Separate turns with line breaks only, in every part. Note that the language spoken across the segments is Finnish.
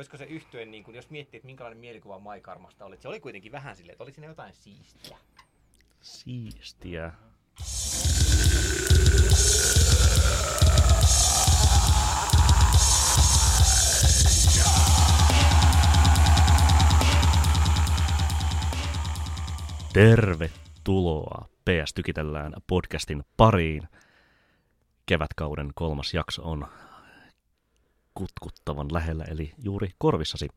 olisiko se yhtyen, niin kun, jos miettii, että minkälainen mielikuva Maikarmasta oli, se oli kuitenkin vähän silleen, että oli siinä jotain siistiä.
Siistiä. Tervetuloa PS Tykitellään podcastin pariin. Kevätkauden kolmas jakso on kutkuttavan lähellä, eli juuri korvissasi.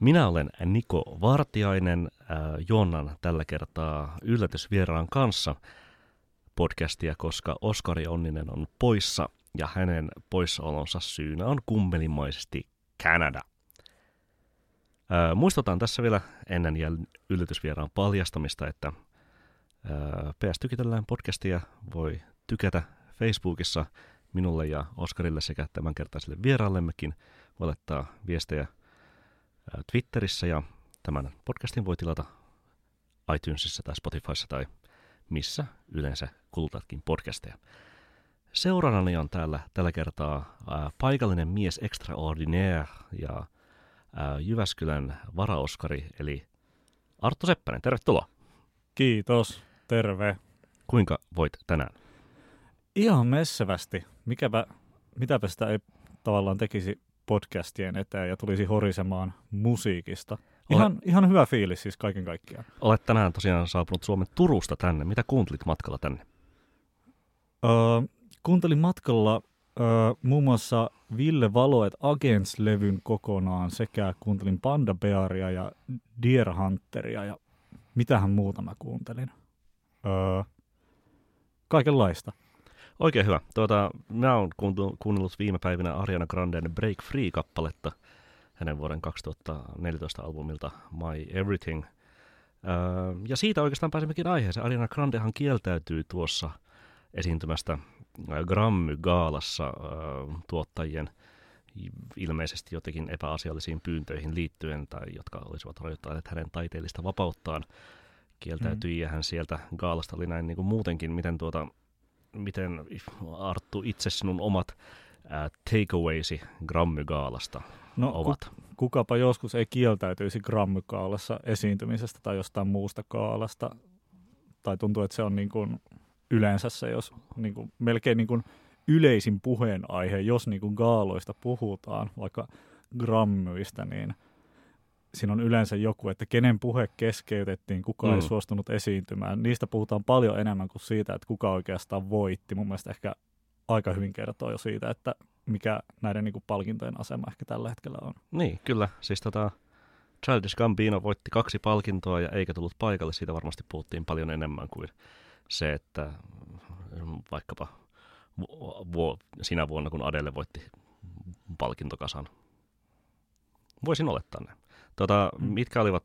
Minä olen Niko Vartiainen, äh, juonnan tällä kertaa yllätysvieraan kanssa podcastia, koska Oskari Onninen on poissa ja hänen poissaolonsa syynä on kummelimaisesti Kanada. Äh, muistutan tässä vielä ennen ja yllätysvieraan paljastamista, että äh, PS Tykitellään podcastia voi tykätä Facebookissa minulle ja Oskarille sekä tämänkertaiselle vieraallemmekin. Voi laittaa viestejä Twitterissä ja tämän podcastin voi tilata iTunesissa tai Spotifyssa tai missä yleensä kulutatkin podcasteja. Seuraanani on täällä tällä kertaa ää, paikallinen mies extraordinaire ja ää, Jyväskylän varaoskari eli Arttu Seppänen. Tervetuloa.
Kiitos, terve.
Kuinka voit tänään?
Ihan messevästi. Mikäpä, mitäpä sitä ei tavallaan tekisi podcastien eteen ja tulisi horisemaan musiikista. Ihan, ihan hyvä fiilis siis kaiken kaikkiaan.
Olet tänään tosiaan saapunut Suomen Turusta tänne. Mitä kuuntelit matkalla tänne?
Öö, kuuntelin matkalla öö, muun muassa Ville Valoet Agents-levyn kokonaan sekä kuuntelin Panda Bearia ja Deer Hunteria ja mitähän muuta mä kuuntelin. Öö, kaikenlaista.
Oikein hyvä. Tuota, mä oon kuunnellut viime päivinä Ariana Granden Break Free-kappaletta hänen vuoden 2014 albumilta My Everything. Öö, ja siitä oikeastaan pääsemmekin aiheeseen. Ariana Grandehan kieltäytyy tuossa esiintymästä Grammy-gaalassa öö, tuottajien ilmeisesti jotenkin epäasiallisiin pyyntöihin liittyen tai jotka olisivat rajoittaneet hänen taiteellista vapauttaan. Kieltäytyi mm. ja hän sieltä gaalasta oli näin niin kuin muutenkin, miten tuota, miten Arttu itse sinun omat äh, takeawaysi Grammy-gaalasta
no,
ovat?
Ku, kukapa joskus ei kieltäytyisi Grammy-gaalassa esiintymisestä tai jostain muusta gaalasta. Tai tuntuu, että se on niin kuin yleensä se, jos niin kuin, melkein niin kuin yleisin puheenaihe, jos niin kuin gaaloista puhutaan, vaikka Grammyista, niin – siinä on yleensä joku, että kenen puhe keskeytettiin, kuka mm. ei suostunut esiintymään. Niistä puhutaan paljon enemmän kuin siitä, että kuka oikeastaan voitti. Mun mielestä ehkä aika hyvin kertoo jo siitä, että mikä näiden niin kuin, palkintojen asema ehkä tällä hetkellä on.
Niin, kyllä. Siis tota, Childish Gambino voitti kaksi palkintoa ja eikä tullut paikalle. Siitä varmasti puhuttiin paljon enemmän kuin se, että vaikkapa vu- sinä vuonna, kun Adele voitti palkintokasan. Voisin olettaa näin. Tota, mm. mitkä olivat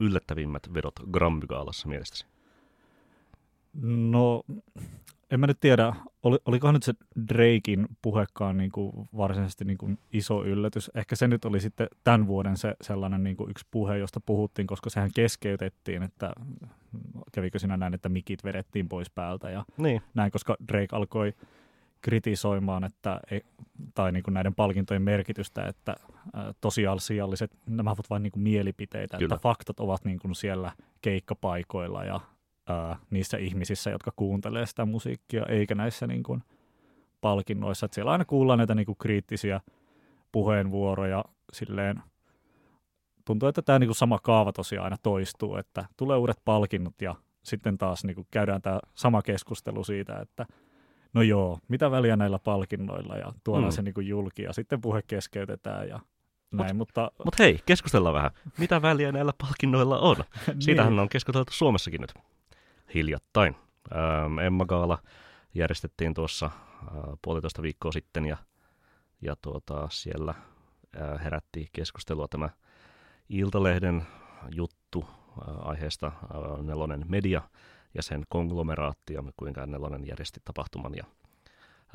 yllättävimmät vedot Grammygaalassa mielestäsi?
No, en mä nyt tiedä, oli, olikohan nyt se Drakein puhekaan niin kuin varsinaisesti niin kuin iso yllätys. Ehkä se nyt oli sitten tämän vuoden se sellainen niin kuin yksi puhe, josta puhuttiin, koska sehän keskeytettiin, että kävikö siinä näin, että mikit vedettiin pois päältä ja niin. näin, koska Drake alkoi kritisoimaan, että tai niin kuin näiden palkintojen merkitystä, että tosiasialliset, nämä ovat vain niin kuin mielipiteitä, Kyllä. että faktat ovat niin kuin siellä keikkapaikoilla ja ää, niissä ihmisissä, jotka kuuntelee sitä musiikkia, eikä näissä niin kuin palkinnoissa. Että siellä aina kuullaan näitä niin kuin kriittisiä puheenvuoroja silleen, tuntuu, että tämä niin kuin sama kaava tosiaan aina toistuu, että tulee uudet palkinnot ja sitten taas niin kuin käydään tämä sama keskustelu siitä, että – no joo, mitä väliä näillä palkinnoilla ja tuodaan mm. se niin kuin julki ja sitten puhe keskeytetään ja näin,
mut,
mutta...
Mutta hei, keskustellaan vähän. Mitä väliä näillä palkinnoilla on? niin. Siitähän on keskusteltu Suomessakin nyt hiljattain. Ähm, Emma Gaala järjestettiin tuossa äh, puolitoista viikkoa sitten ja, ja tuota, siellä äh, herätti keskustelua tämä Iltalehden juttu äh, aiheesta äh, Nelonen Media – ja sen konglomeraatti ja kuinka Nelonen järjesti tapahtuman ja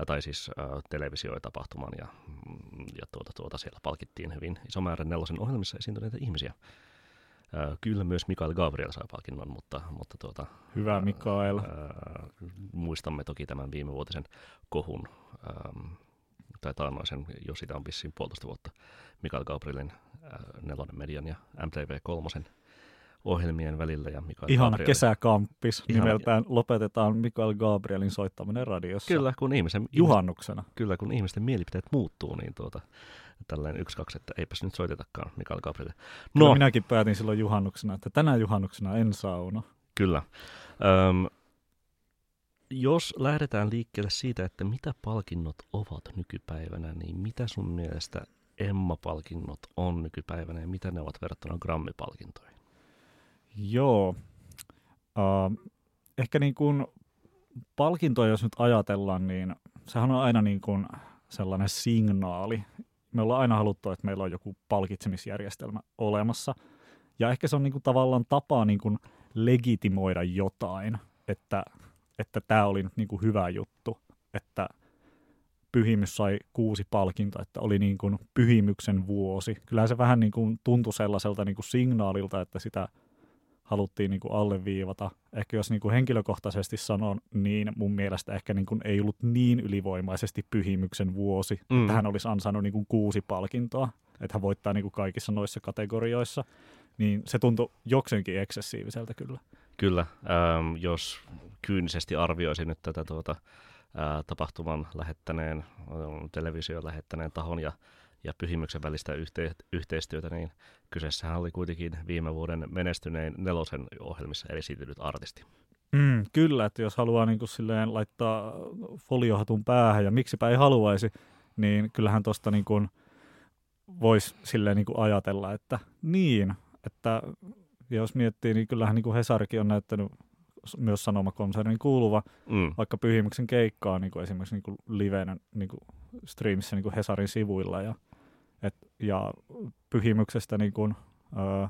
tai siis äh, televisioitapahtuman ja, mm, ja tuota, tuota, siellä palkittiin hyvin iso määrä nelosen ohjelmissa esiintyneitä ihmisiä. Äh, kyllä myös Mikael Gabriel sai palkinnon, mutta, mutta tuota,
Hyvä Mikael. Äh,
muistamme toki tämän viimevuotisen kohun ähm, tai taannoisen, jo sitä on vissiin puolitoista vuotta, Mikael Gabrielin äh, Nelonen Median ja MTV3 ohjelmien välillä. Ja Mikael
Ihana
Gabriel,
kesäkamppis
Ihana-
nimeltään Lopetetaan Mikael Gabrielin soittaminen radiossa.
Kyllä, kun ihmisen,
Juhannuksena.
kyllä, kun ihmisten mielipiteet muuttuu, niin tuota, tällainen yksi, kaksi, että eipäs nyt soitetakaan Mikael Gabrielille.
No.
No,
minäkin päätin silloin juhannuksena, että tänä juhannuksena en sauna.
Kyllä. Öm, jos lähdetään liikkeelle siitä, että mitä palkinnot ovat nykypäivänä, niin mitä sun mielestä Emma-palkinnot on nykypäivänä ja mitä ne ovat verrattuna Grammy-palkintoihin?
Joo. Uh, ehkä niin kuin palkintoja, jos nyt ajatellaan, niin sehän on aina niin kuin sellainen signaali. Me ollaan aina haluttu, että meillä on joku palkitsemisjärjestelmä olemassa. Ja ehkä se on niin kuin tavallaan tapa niin kuin legitimoida jotain, että että tämä oli nyt niin kuin hyvä juttu, että pyhimys sai kuusi palkintoa, että oli niin kuin pyhimyksen vuosi. Kyllähän se vähän niin kuin tuntui sellaiselta niin kuin signaalilta, että sitä haluttiin niin kuin alleviivata. Ehkä jos niin kuin henkilökohtaisesti sanon, niin mun mielestä ehkä niin kuin ei ollut niin ylivoimaisesti pyhimyksen vuosi,
Mm.
että hän olisi ansainnut niin kuin kuusi palkintoa, että hän voittaa niin kuin kaikissa noissa kategorioissa. Niin se tuntui jokseenkin eksessiiviseltä kyllä.
Kyllä, ähm, jos kyynisesti arvioisin nyt tätä tuota, ää, tapahtuman lähettäneen, ähm, television lähettäneen tahon ja, ja pyhimyksen välistä yhte, yhteistyötä, niin kyseessähän oli kuitenkin viime vuoden menestynein nelosen ohjelmissa esitellyt artisti.
Mm, kyllä, että jos haluaa niin kuin silleen laittaa foliohatun päähän ja miksipä ei haluaisi, niin kyllähän tuosta niin kuin voisi silleen niin kuin ajatella, että niin, että jos miettii, niin kyllähän niin kuin on näyttänyt myös sanomakonsernin kuuluva
Mm,
vaikka Pyhimyksen keikkaa niin kuin esimerkiksi niin kuin livenä niin kuin streamissa niin kuin Hesarin sivuilla ja, ja Pyhimyksestä niin kuin, ö,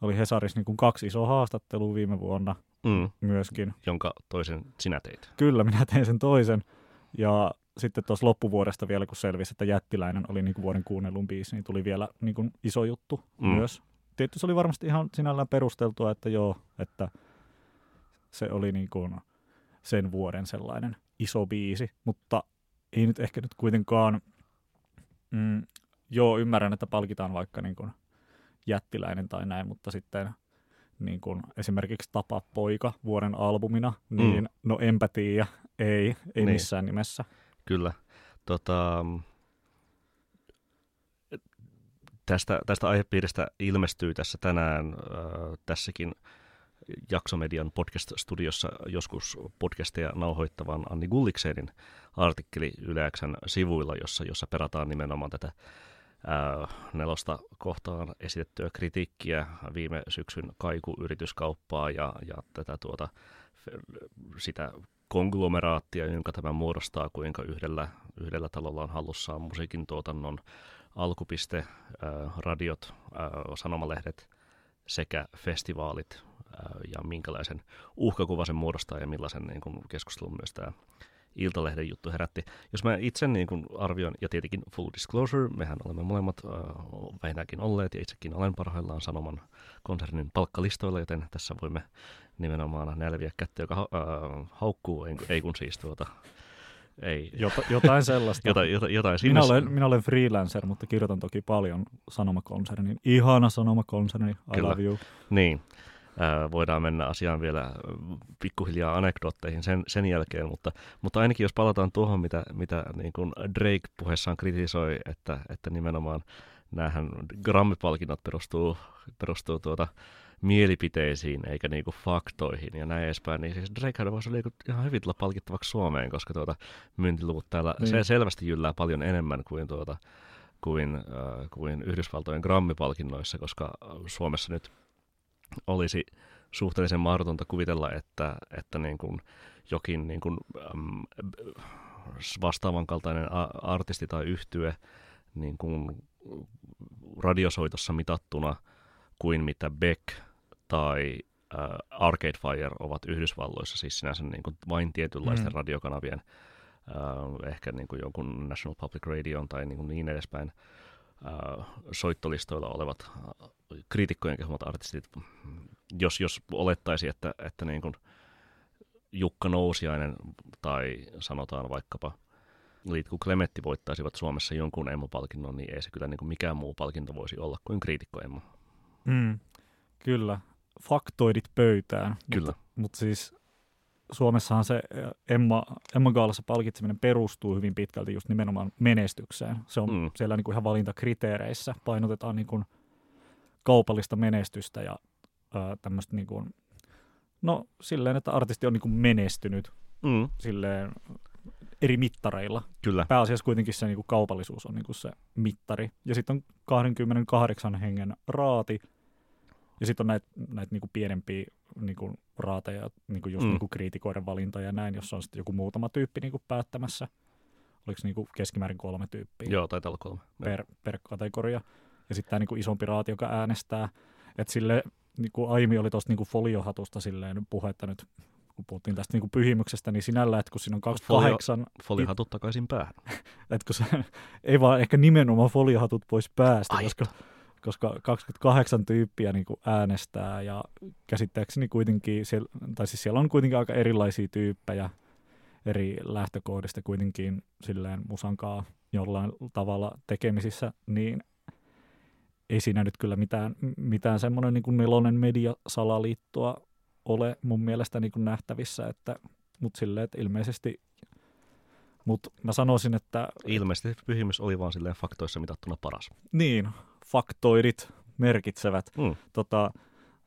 oli Hesarissa niin kuin kaksi isoa haastattelua viime vuonna
mm,
myöskin.
jonka toisen sinä teit.
Kyllä, minä tein sen toisen. Ja sitten tuossa loppuvuodesta vielä, kun selvisi, että Jättiläinen oli niin kuin vuoden kuunnellun biisi, niin tuli vielä niin kuin iso juttu
mm.
myös. Tietysti se oli varmasti ihan sinällään perusteltua, että joo, että se oli niin kuin sen vuoden sellainen iso biisi, mutta ei nyt ehkä nyt kuitenkaan, mm, joo ymmärrän, että palkitaan vaikka niin kuin jättiläinen tai näin, mutta sitten niin kuin esimerkiksi Tapa poika vuoden albumina, niin mm. no enpä tiedä, ei, ei
Niin.
missään nimessä.
Kyllä. Tota, tästä, tästä aihepiiristä ilmestyy tässä tänään äh, tässäkin Jaksomedian podcast-studiossa joskus podcasteja nauhoittavan Anni Gulliksenin artikkeli Yle Xn sivuilla, jossa, jossa perataan nimenomaan tätä nelosta kohtaan esitettyä kritiikkiä viime syksyn kaiku-yrityskauppaa ja, ja tätä tuota, sitä konglomeraattia, jonka tämä muodostaa, kuinka yhdellä, yhdellä talolla on hallussaan musiikin tuotannon alkupiste, ää, radiot, sanomalehdet sekä festivaalit ja minkälaisen uhkakuva se muodostaa ja millaisen niin kuin, keskustelun myös tämä Iltalehden juttu herätti. Jos mä itse niin kuin arvioin, ja tietenkin full disclosure, mehän olemme molemmat äh, vähintäänkin olleet, ja itsekin olen parhaillaan Sanoman konsernin palkkalistoilla, joten tässä voimme nimenomaan nälviä kättä, joka äh, haukkuu, ei, ei kun siis tuota, ei,
Jota, jotain sellaista.
jotain, jotain, jotain sinne.
minä, olen, minä olen freelancer, mutta kirjoitan toki paljon sanomakonsernin. Ihana sanomakonserni, I
Kyllä.
love you.
Niin. Voidaan mennä asiaan vielä pikkuhiljaa anekdootteihin sen, sen jälkeen, mutta, mutta ainakin jos palataan tuohon, mitä, mitä niin kuin Drake puheessaan kritisoi, että, että nimenomaan näähän Grammy-palkinnot perustuu, perustuu tuota mielipiteisiin eikä niinku faktoihin ja näin edespäin, niin siis Drakehan voisi olla ihan hyvin tulla palkittavaksi Suomeen, koska tuota myyntiluvut täällä
Niin.
se selvästi jyllää paljon enemmän kuin, tuota, kuin, äh, kuin Yhdysvaltojen Grammy-palkinnoissa, koska Suomessa nyt olisi suhteellisen mahdotonta kuvitella, että, että niin kuin jokin niin kuin, äm, vastaavan kaltainen artisti tai yhtye niin kuin radiosoitossa mitattuna kuin mitä Beck tai äh, Arcade Fire ovat Yhdysvalloissa, siis sinänsä niin kuin vain tietynlaisten
Mm.
radiokanavien, äh, ehkä niin kuin jonkun National Public Radio tai niin, kuin niin edespäin, soittolistoilla olevat äh, kriitikkojen kehumat artistit, jos, jos olettaisi, että, että niin kuin Jukka Nousiainen tai sanotaan vaikkapa kun Klemetti voittaisivat Suomessa jonkun Emma-palkinnon, niin ei se kyllä niin kuin mikään muu palkinto voisi olla kuin kriitikko Emma.
Mm, kyllä. Faktoidit pöytään.
Kyllä.
Mutta, mutta siis Suomessahan se Emma, Emma Gaalassa palkitseminen perustuu hyvin pitkälti just nimenomaan menestykseen. Se on mm. siellä niin kuin ihan valintakriteereissä. Painotetaan niin kuin kaupallista menestystä ja tämmöistä niin kuin, no silleen, että artisti on niin kuin menestynyt mm. silleen eri mittareilla.
Kyllä.
Pääasiassa kuitenkin se niin kuin kaupallisuus on niin kuin se mittari. Ja sitten on 28 hengen raati. Ja sitten on näitä näit niin kuin pienempiä niin kuin raateja, niin kuin just mm. niin kuin kriitikoiden valinta ja näin, jos on sitten joku muutama tyyppi niin kuin päättämässä. Oliko niin kuin keskimäärin kolme tyyppiä?
Joo, taitaa olla kolme.
Per, per kategoria. Ja sitten tämä niin kuin isompi raati, joka äänestää. Että sille, niin kuin Aimi oli tuosta niin foliohatusta silleen puhetta nyt kun puhuttiin tästä niin kuin pyhimyksestä, niin sinällä, että kun siinä on 28... Folio,
foliohatut takaisin päähän.
että kun se, ei vaan ehkä nimenomaan foliohatut pois päästä, Ai koska, koska 28 tyyppiä niin kuin äänestää ja käsittääkseni kuitenkin, siellä, tai siis siellä on kuitenkin aika erilaisia tyyppejä eri lähtökohdista kuitenkin silleen musankaa jollain tavalla tekemisissä, niin ei siinä nyt kyllä mitään, mitään semmoinen niin nelonen mediasalaliittoa ole mun mielestä niin kuin nähtävissä, että, mutta silleen, että ilmeisesti, mutta mä sanoisin, että...
Ilmeisesti pyhimys oli vaan silleen faktoissa mitattuna paras.
Niin, faktoidit merkitsevät. Mm. Tota,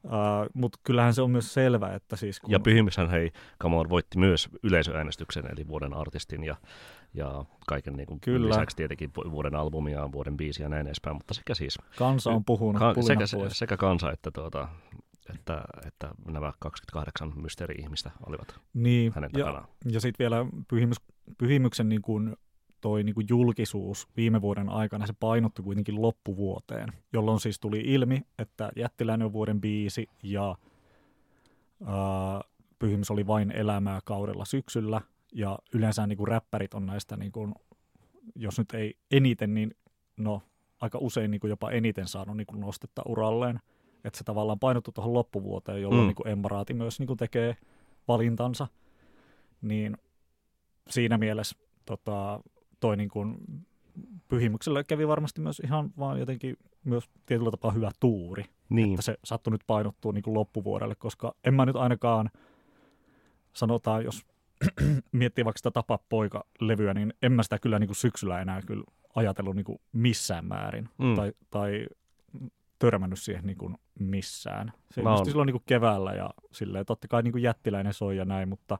Uh, mutta kyllähän se on myös selvä, että siis...
Kun... Ja Pyhimyshän hei, Kamon voitti myös yleisöäänestyksen, eli vuoden artistin ja, ja kaiken niin kuin Kyllä. lisäksi tietenkin vuoden albumia, vuoden biisiä ja näin edespäin, mutta sekä siis...
Kansa on puhunut
ka- sekä, sekä kansa että tuota, että, että nämä 28 mysteeri-ihmistä olivat niin, hänen takanaan.
Ja, ja sitten vielä pyhimys, pyhimyksen niin kuin toi niin kuin julkisuus viime vuoden aikana, se painottui kuitenkin loppuvuoteen, jolloin siis tuli ilmi, että Jättiläinen on vuoden biisi ja ää, Pyhimys oli vain elämää kaudella syksyllä, ja yleensä niin kuin räppärit on näistä, niin kuin, jos nyt ei eniten, niin no aika usein niin kuin jopa eniten saanut niin kuin nostetta uralleen – että se tavallaan painottu tuohon loppuvuoteen, jolloin mm. niin kuin Emmaraati myös niin kuin tekee valintansa, niin siinä mielessä tota, toi niin kuin, pyhimykselle kävi varmasti myös ihan vaan jotenkin myös tietyllä tapaa hyvä tuuri, niin. että se sattui nyt painottua niin kuin loppuvuodelle, koska en mä nyt ainakaan, sanotaan, jos miettii vaikka sitä Tapa poika-levyä, niin en mä sitä kyllä niin kuin syksyllä enää kyllä ajatellut niin kuin missään määrin. Mm. Tai, tai törmännyt siihen niin kuin missään. Se on... silloin niin kuin keväällä ja silleen, totta kai niin kuin jättiläinen soi ja näin, mutta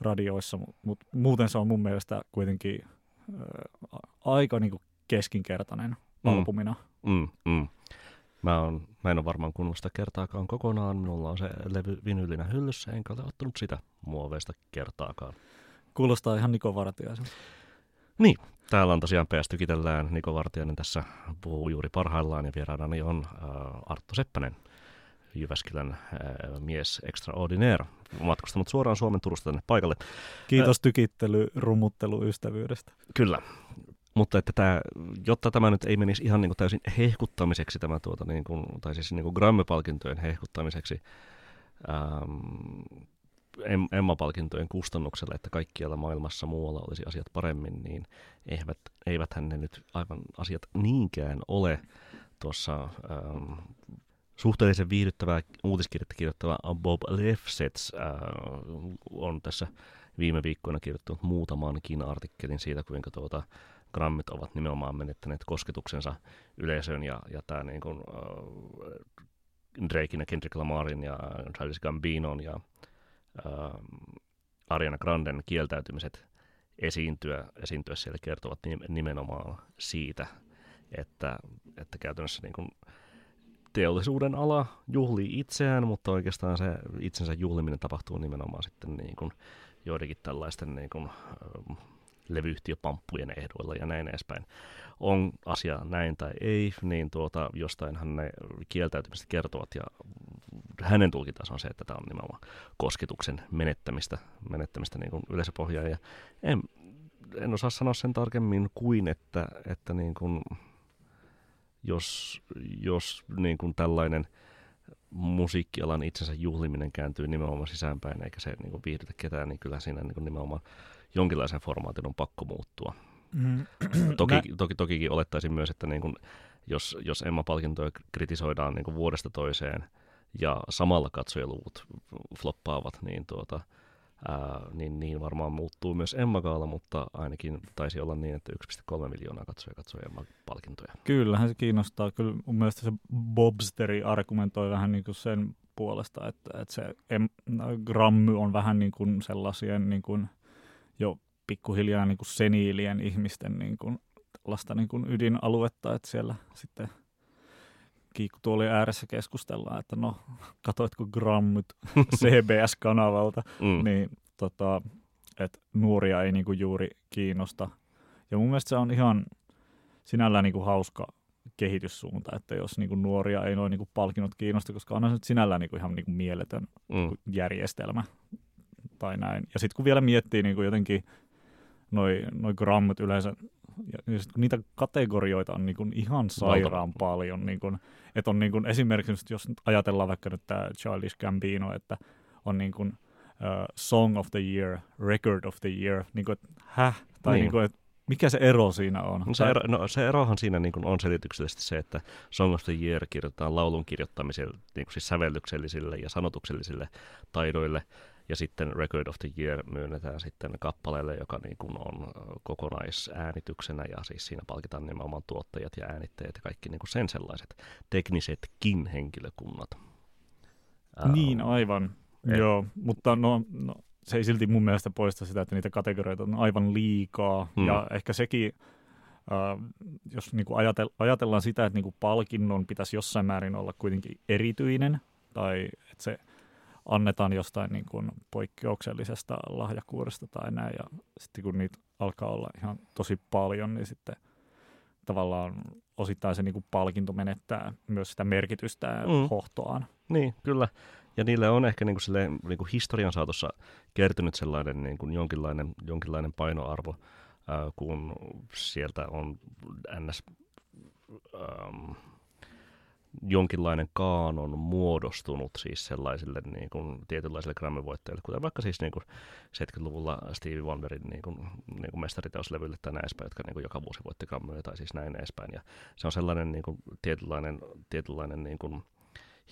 radioissa, mutta muuten se on mun mielestä kuitenkin aika niin kuin keskinkertainen mm. albumina.
Mm, mm. Mä, on, mä en ole varmaan kuunnellut sitä kertaakaan kokonaan. Minulla on se levy vinylinä hyllyssä, enkä ole ottanut sitä muoveista kertaakaan.
Kuulostaa ihan Niko Vartiaisen.
Niin, täällä on tosiaan PS Tykitellään. Niko Vartiainen tässä puhuu juuri parhaillaan ja vieraanani on äh, Arttu Seppänen, Jyväskylän äh, mies extraordinaire, matkustanut suoraan Suomen Turusta tänne paikalle.
Kiitos äh, tykittely, rummuttelu ystävyydestä.
Kyllä, mutta että tämä, jotta tämä nyt ei menisi ihan niin kuin täysin hehkuttamiseksi, tämä tuota, niin kuin, tai siis niin kuin Grammy-palkintojen hehkuttamiseksi, ähm, Emma-palkintojen kustannuksella, että kaikkialla maailmassa muualla olisi asiat paremmin, niin eivät, eiväthän ne nyt aivan asiat niinkään ole. Tuossa ähm, suhteellisen viihdyttävää uutiskirjettä kirjoittava Bob Lefsetz äh, on tässä viime viikkoina kirjoittanut muutamankin artikkelin siitä, kuinka tuota Grammit ovat nimenomaan menettäneet kosketuksensa yleisöön ja, ja tämä niin kuin, äh, Drakein ja Kendrick Lamarin ja Travis Gambinon ja äh, Ariana Granden kieltäytymiset esiintyä, esiintyä siellä kertovat nimenomaan siitä, että, että käytännössä niin kuin teollisuuden ala juhlii itseään, mutta oikeastaan se itsensä juhliminen tapahtuu nimenomaan sitten niin kuin joidenkin tällaisten niin kuin, levyyhtiöpamppujen ehdoilla ja näin edespäin. On asia näin tai ei, niin tuota, jostainhan ne kieltäytymiset kertovat ja hänen tulkintansa on se, että tämä on nimenomaan kosketuksen menettämistä, menettämistä niin kuin yleisöpohjaa. Ja en, en osaa sanoa sen tarkemmin kuin, että, että niin kuin, jos, jos niin kuin tällainen musiikkialan itsensä juhliminen kääntyy nimenomaan sisäänpäin, eikä se niin kuin viihdytä ketään, niin kyllä siinä niin kuin nimenomaan jonkinlaisen formaatin on pakko muuttua.
Mm.
Toki,
Mä-
toki, tokikin olettaisin myös, että niin kuin, jos, jos Emma-palkintoja kritisoidaan niin kuin vuodesta toiseen ja samalla katsojaluvut floppaavat, niin, tuota, ää, niin, niin varmaan muuttuu myös Emma-gaala, mutta ainakin taisi olla niin, että 1,3 miljoonaa katsoja katsoi Emma-palkintoja.
Kyllähän se kiinnostaa. Kyllä mun mielestä se Bobsteri argumentoi vähän niin kuin sen puolesta, että, että se em, grammy on vähän niin kuin sellaisien niin kuin jo pikkuhiljaa niin kuin seniilien ihmisten niin kuin niin kuin ydinaluetta, että siellä sitten kiikkutuolien ääressä keskustellaan, että no, katoitko grammyt CBS-kanavalta,
Mm.
niin tota, että nuoria ei niinku juuri kiinnosta. Ja mun mielestä se on ihan sinällään niinku hauska kehityssuunta, että jos niinku nuoria ei noin niinku palkinnot kiinnosta, koska onhan se nyt sinällään niinku ihan niinku mieletön
Mm.
järjestelmä tai näin. Ja sitten kun vielä miettii niinku jotenkin noi, noi grammit yleensä, ja, ja sit kun niitä kategorioita on niinku ihan sairaan paljon, niinku, että on niinku, esimerkiksi just jos ajatellaan vaikka nyt tämä Childish Gambino, että on niinku, uh, Song of the Year, Record of the Year, niinku, että häh? Tai
Niin.
niinku, että mikä se ero siinä on?
No se, ero, no, se erohan siinä niin kuin on selityksellisesti se, että Song of the Year kirjoitetaan laulun kirjoittamiselle, niin kuin siis sävellyksellisille ja sanotuksellisille taidoille, ja sitten Record of the Year myönnetään sitten kappaleelle, joka niin kuin on kokonaisäänityksenä, ja siis siinä palkitaan nimenomaan tuottajat ja äänittäjät ja kaikki niin kuin sen sellaiset teknisetkin henkilökunnat.
Niin, aivan.
et-
Joo, mutta no, no, se ei silti mun mielestä poista sitä, että niitä kategorioita on aivan liikaa.
Hmm.
Ja ehkä sekin, äh, jos niinku ajatel, ajatellaan sitä, että niinku palkinnon pitäisi jossain määrin olla kuitenkin erityinen, tai että se annetaan jostain niin kuin poikkeuksellisesta lahjakkuudesta tai näin, ja sitten kun niitä alkaa olla ihan tosi paljon, niin sitten tavallaan osittain se niin kuin palkinto menettää myös sitä merkitystä ja
Mm.
hohtoaan.
Niin, kyllä. Ja niille on ehkä niin kuin silleen, niin kuin historian saatossa kertynyt sellainen niin kuin jonkinlainen, jonkinlainen painoarvo, ää, kun sieltä on ns. Ähm, jonkinlainen kaanon muodostunut siis sellaisille niin kuin, tietynlaisille Grammy-voittajille, kuten vaikka siis niin kuin 70-luvulla Stevie Wonderin niin kuin, niin kuin mestariteoslevyille tai näin edespäin, jotka niin kuin joka vuosi voitti Grammyja tai siis näin edespäin. Ja se on sellainen niin kuin, tietynlainen, tietynlainen niin kuin,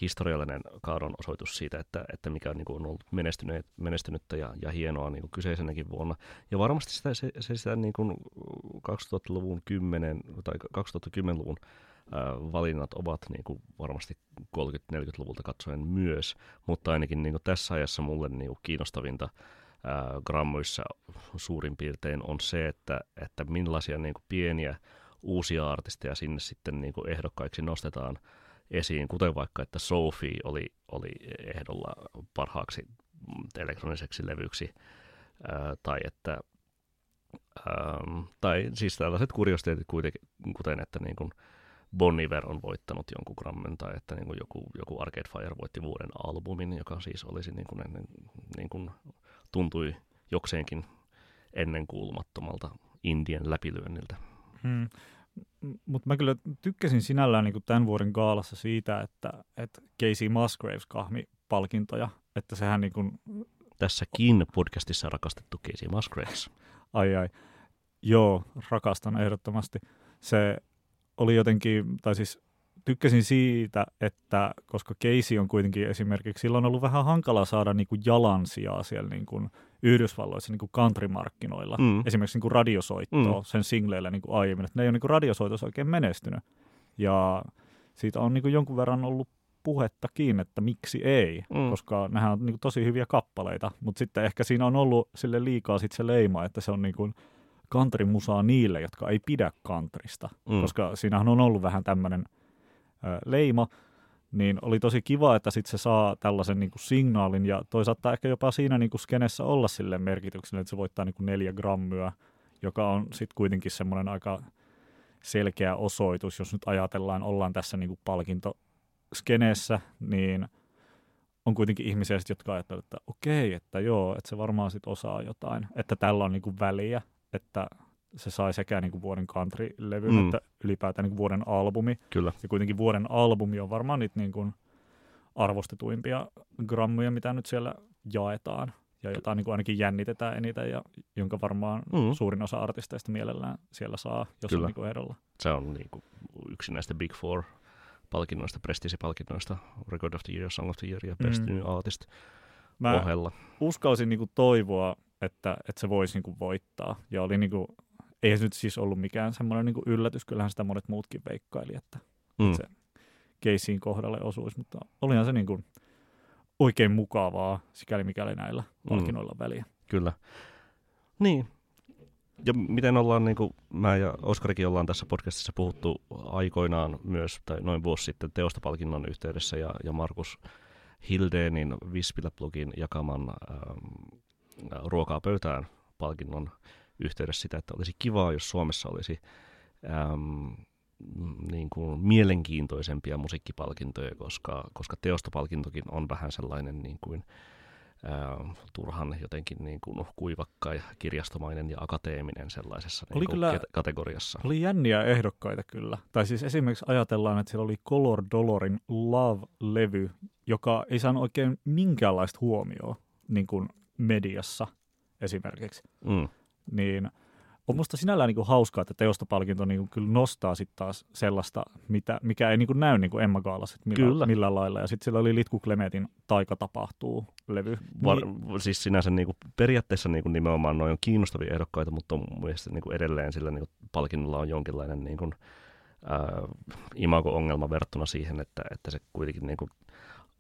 historiallinen kaadon osoitus siitä, että, että mikä on, niin kuin, on ollut menestynyt, menestynyttä ja, ja hienoa niin kuin kyseisenäkin vuonna. Ja varmasti sitä, se, se sitä niin kuin 2000-luvun 10 tai 2010-luvun ää, valinnat ovat niin kuin varmasti 30-40-luvulta katsoen myös, mutta ainakin niin kuin tässä ajassa mulle niin kuin kiinnostavinta ää, grammoissa suurin piirtein on se, että, että millaisia niin kuin pieniä uusia artisteja sinne sitten niin kuin ehdokkaiksi nostetaan esiin, kuten vaikka, että Sophie oli, oli ehdolla parhaaksi elektroniseksi levyksi, ää, tai että ähm, tai siis tällaiset kuriositeetit kuitenkin, kuten että niin kuin Bon Iver on voittanut jonkun Grammen, tai että niin kuin joku, joku Arcade Fire voitti vuoden albumin, joka siis olisi niin kuin ennen, niin kuin tuntui jokseenkin ennenkuulumattomalta Indian läpilyönniltä.
Hmm. Mutta mä kyllä tykkäsin sinällään niin tämän vuoden gaalassa siitä, että, että Casey Musgraves kahmi palkintoja, että sehän niin kuin,
Tässäkin podcastissa rakastettu Casey Musgraves.
ai ai, joo, rakastan ehdottomasti. Se oli jotenkin, tai siis tykkäsin siitä, että koska Casey on kuitenkin esimerkiksi, sillä on ollut vähän hankala saada niin kuin jalansijaa siellä niin kuin Yhdysvalloissa niin kuin country-markkinoilla.
Mm.
Esimerkiksi niin kuin radiosoittoa
Mm.
sen singleillä niin kuin aiemmin, että ne ei ole niin kuin radiosoitossa oikein menestynyt. Ja siitä on niin kuin jonkun verran ollut puhettakin, että miksi ei,
Mm.
koska nehän on niin kuin tosi hyviä kappaleita, mutta sitten ehkä siinä on ollut sille liikaa sit se leima, että se on niin kuin country-musaa niille, jotka ei pidä countrysta,
Mm.
koska siinähän on ollut vähän tämmöinen leima, niin oli tosi kiva, että sitten se saa tällaisen niin kuin signaalin ja toisaalta ehkä jopa siinä niin kuin skenessä olla sille merkitykselle, että se voittaa niin kuin neljä grammyä, joka on sitten kuitenkin semmoinen aika selkeä osoitus, jos nyt ajatellaan, ollaan tässä niin kuin palkintoskeneessä, niin on kuitenkin ihmisiä, sit, jotka ajattelevat, että okei, että joo, että se varmaan sitten osaa jotain, että tällä on niin kuin väliä, että se sai sekä niin kuin vuoden country-levyn
Mm.
että ylipäätään niin kuin vuoden albumi.
Kyllä.
Ja kuitenkin vuoden albumi on varmaan niitä niin kuin arvostetuimpia grammuja, mitä nyt siellä jaetaan. ja jota niin kuin ainakin jännitetään eniten ja jonka varmaan
Mm.
suurin osa artisteista mielellään siellä saa, jos
Kyllä.
on niin kuin ehdolla.
Se on niin kuin yksi näistä Big Four palkinnoista, Prestige-palkinnoista, Record of the Year, Song of the Year ja Best
Mm.
New Artist
Mä
ohella.
uskalsin niin kuin toivoa, että, että se voisi niin kuin voittaa ja oli niin kuin, ei se nyt siis ollut mikään semmoinen niin kuin yllätys, kyllähän sitä monet muutkin veikkaili, että
Mm.
se- Keisiin kohdalle osuisi, mutta olihan se niin kuin oikein mukavaa, sikäli mikäli näillä palkinnoilla väliä.
Kyllä. Niin. Ja miten ollaan, niin kuin mä ja Oskarikin ollaan tässä podcastissa puhuttu aikoinaan myös, tai noin vuosi sitten teostopalkinnon yhteydessä, ja, ja Markus Hildeenin Vispilä-blogin jakaman ähm, ruokaa pöytään palkinnon yhteydessä sitä, että olisi kivaa, jos Suomessa olisi ähm, niin kuin mielenkiintoisempia musiikkipalkintoja, koska, koska teostopalkintokin on vähän sellainen niin kuin, ää, turhan jotenkin niin kuin kuivakka ja kirjastomainen ja akateeminen sellaisessa
Oli
niin kuin
kyllä-
kategoriassa.
Oli jänniä ehdokkaita kyllä. Tai siis esimerkiksi ajatellaan, että siellä oli Color Dolorin Love-levy, joka ei saanut oikein minkäänlaista huomioon niin kuin mediassa esimerkiksi.
Mm,
Niin on musta sinällään niin kuin hauskaa, että teostopalkinto niin kuin kyllä nostaa sitten taas sellaista, mitä, mikä ei niin kuin näy niin kuin Emma Gaalassa, että
Kyllä.
millä, millään lailla. Ja sitten siellä oli Litku Klemetin Taika tapahtuu levy.
var,
Niin,
siis sinänsä niin kuin, periaatteessa niin kuin nimenomaan noin on kiinnostavia ehdokkaita, mutta mun mielestä niin kuin edelleen sillä niin kuin palkinnolla on jonkinlainen niin kuin, ää, imago-ongelma verrattuna siihen, että, että se kuitenkin niin kuin,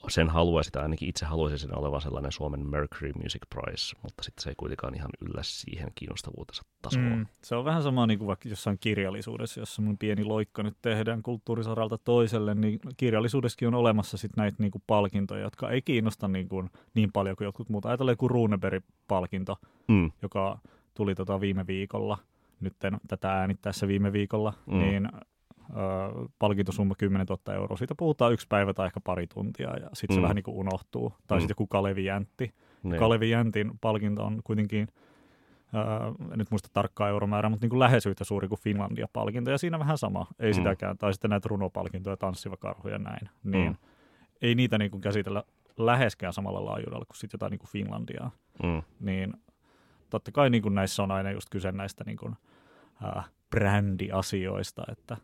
sen haluaisi, tai ainakin itse haluaisin sen olevan sellainen Suomen Mercury Music Prize, mutta sitten se ei kuitenkaan ihan yllä siihen kiinnostavuutensa tasoon.
Mm, se on vähän sama niin kuin vaikka jossain kirjallisuudessa, jos semmoinen pieni loikka nyt tehdään kulttuurisaralta toiselle, niin kirjallisuudessakin on olemassa sit näitä niin kuin palkintoja, jotka ei kiinnosta niin, kuin, niin paljon kuin jotkut muut. Ajatellaan joku Runeberg-palkinto,
Mm,
joka tuli tota viime viikolla, nyt tätä äänittäessä viime viikolla,
Mm.
niin palkintosumma 10 000 euroa. Siitä puhutaan yksi päivä tai ehkä pari tuntia ja sitten se
Mm.
vähän niin kuin unohtuu. Tai
Mm.
sitten joku Kalevi Jäntti,
niin.
Kalevi Jäntin palkinto on kuitenkin, ää, en nyt muista tarkkaa euromäärää, mutta niin kuin lähes yhtä suuri kuin Finlandia-palkinto. Ja siinä vähän sama, ei
Mm.
sitäkään. Tai sitten näitä runopalkintoja, tanssiva karhu ja näin. Niin
Mm.
ei niitä niin kuin käsitellä läheskään samalla laajuudella kuin sitten jotain niin kuin Finlandiaa.
Mm,
Niin totta kai niin kuin näissä on aina just kyse näistä niin kuin, ää, brändiasioista, että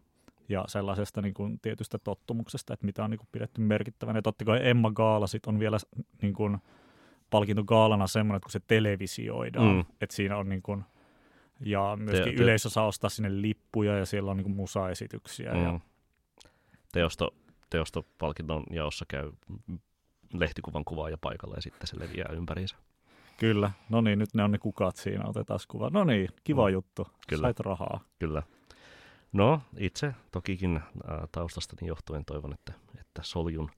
ja sellaisesta niin kuin tietystä tottumuksesta, että mitä on niin kuin pidetty merkittävänä. Ja totta kai Emma Gaala sit on vielä niin kuin palkinto Gaalana semmoinen, että kun se televisioidaan,
Mm.
että siinä on niin kuin, ja myöskin
Te-
yleisö saa ostaa sinne lippuja ja siellä on niin kuin musaesityksiä. Ja,
mm. Teosto, teostopalkinnon jaossa käy lehtikuvan kuvaaja paikalla ja sitten se leviää ympäriinsä.
kyllä, no niin, nyt ne on ne kukat siinä, otetaan kuva. No niin, kiva
Mm.
juttu,
Kyllä.
sait rahaa.
Kyllä. No, itse tokikin äh, taustastani johtuen toivon, että, että Soljun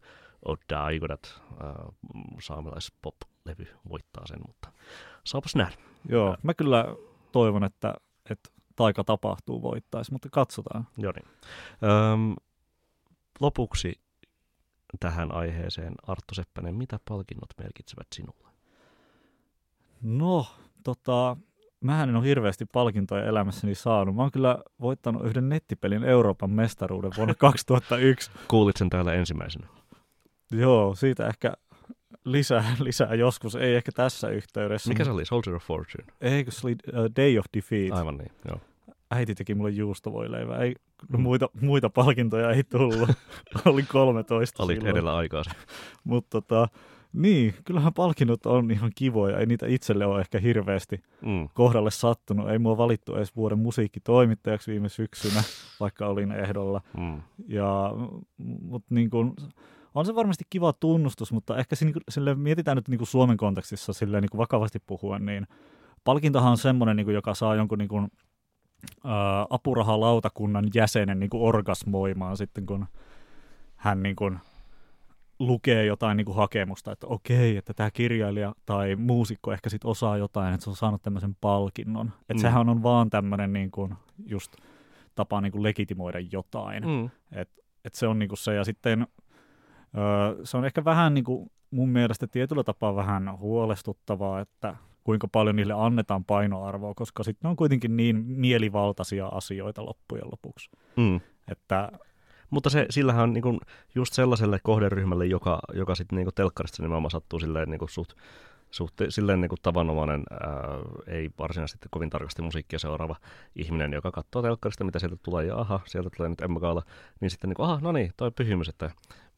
Odaigodat äh, saamelaispop-levy voittaa sen, mutta saapas nähdä.
Joo, mä kyllä toivon, että, että taika tapahtuu voittaisi, mutta katsotaan.
Joo niin. Öm, lopuksi tähän aiheeseen, Arttu Seppänen, mitä palkinnot merkitsevät sinulle?
No, tota, mähän en ole hirveästi palkintoja elämässäni saanut. Mä oon kyllä voittanut yhden nettipelin Euroopan mestaruuden vuonna 2001.
Kuulit sen täällä ensimmäisenä.
Joo, siitä ehkä lisää, lisää joskus, ei ehkä tässä yhteydessä.
Mikä se oli? Soldier of Fortune?
Eikö se oli uh, Day of Defeat?
Aivan niin, joo.
Äiti teki mulle juustovoileivää. Ei, no muita, muita palkintoja ei tullut. Olin 13
Olit
silloin.
edellä aikaasi.
Mutta tota, niin, kyllähän palkinnot on ihan kivoja. Ei niitä itselle ole ehkä hirveästi
Mm.
kohdalle sattunut. Ei mua valittu edes vuoden musiikkitoimittajaksi viime syksynä, vaikka olin ehdolla.
Mm.
Ja, mutta niin kuin, on se varmasti kiva tunnustus, mutta ehkä se, niin kuin, sille mietitään nyt niin Suomen kontekstissa silleen, niin vakavasti puhuen, niin palkintohan on semmoinen, niin joka saa jonkun niin kuin, ää, apurahalautakunnan jäsenen niin kuin orgasmoimaan sitten, kun hän niin kuin, lukee jotain niin kuin hakemusta, että okei, että tämä kirjailija tai muusikko ehkä sit osaa jotain, että se on saanut tämmöisen palkinnon. Että
Mm.
sehän on vaan tämmöinen niin kuin, just tapa niin kuin legitimoida jotain. Mm.
Mm.
Et se on niinku se, ja sitten öö, se on ehkä vähän niinku, mun mielestä tietyllä tapaa vähän huolestuttavaa, että kuinka paljon niille annetaan painoarvoa, koska sitten ne on kuitenkin niin mielivaltaisia asioita loppujen lopuksi.
Mm.
Että
Mutta se, sillähän on niin just sellaiselle kohderyhmälle, joka, joka sitten niin telkkarista nimenomaan sattuu silleen niin suht suhte- silleen niin kuin tavanomainen, ää, ei varsinaisesti kovin tarkasti musiikkia seuraava ihminen, joka katsoo telkkarista, mitä sieltä tulee, ja aha, sieltä tulee nyt Emma Gaala, niin sitten niin kuin, aha, no niin, toi pyhimys, että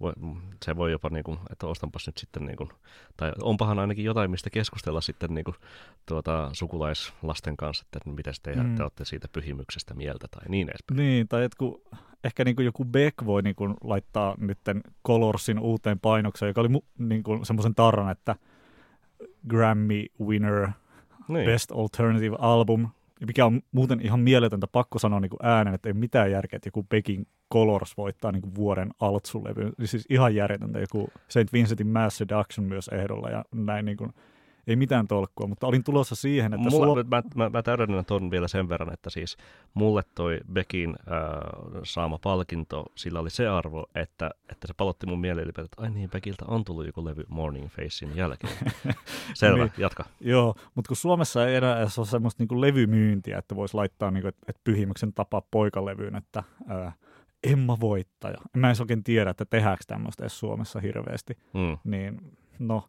voi, se voi jopa, niin kuin, että ostanpas nyt sitten, niin kuin, tai onpahan ainakin jotain, mistä keskustella sitten niin kuin, tuota, sukulaislasten kanssa, että miten te, mm. te olette siitä pyhimyksestä mieltä tai niin edespäin.
Niin, tai että kun ehkä niin kuin joku Beck voi niin kuin laittaa nyt Colorsin uuteen painokseen, joka oli mu- niin kuin semmoisen tarran, että Grammy winner, niin. best alternative album, mikä on muuten ihan mieletöntä, pakko sanoa niin kuin äänen, että ei mitään järkeä, että joku Beckin Colors voittaa niin kuin vuoden altsulevy. Siis ihan järjetöntä, joku St. Vincentin Mass Seduction myös ehdolla ja näin niin kuin, ei mitään tolkkua, mutta olin tulossa siihen, että...
Mulle, suo... mä, mä, mä täydennän tuon vielä sen verran, että siis mulle toi Beckin äh, saama palkinto, sillä oli se arvo, että, että se palotti mun mieleen, että ai niin, Beckiltä on tullut joku levy Morning Facein jälkeen. Selvä, niin, jatka.
Joo, mutta kun Suomessa ei enää ole semmoista niin levymyyntiä, että voisi laittaa, niin kuin, että, että pyhimyksen tapaa poikalevyyn, että... Äh, Emma voittaja. Mä en oikein tiedä, että tehdäänkö tämmöistä edes Suomessa hirveästi. Mm. Niin, no,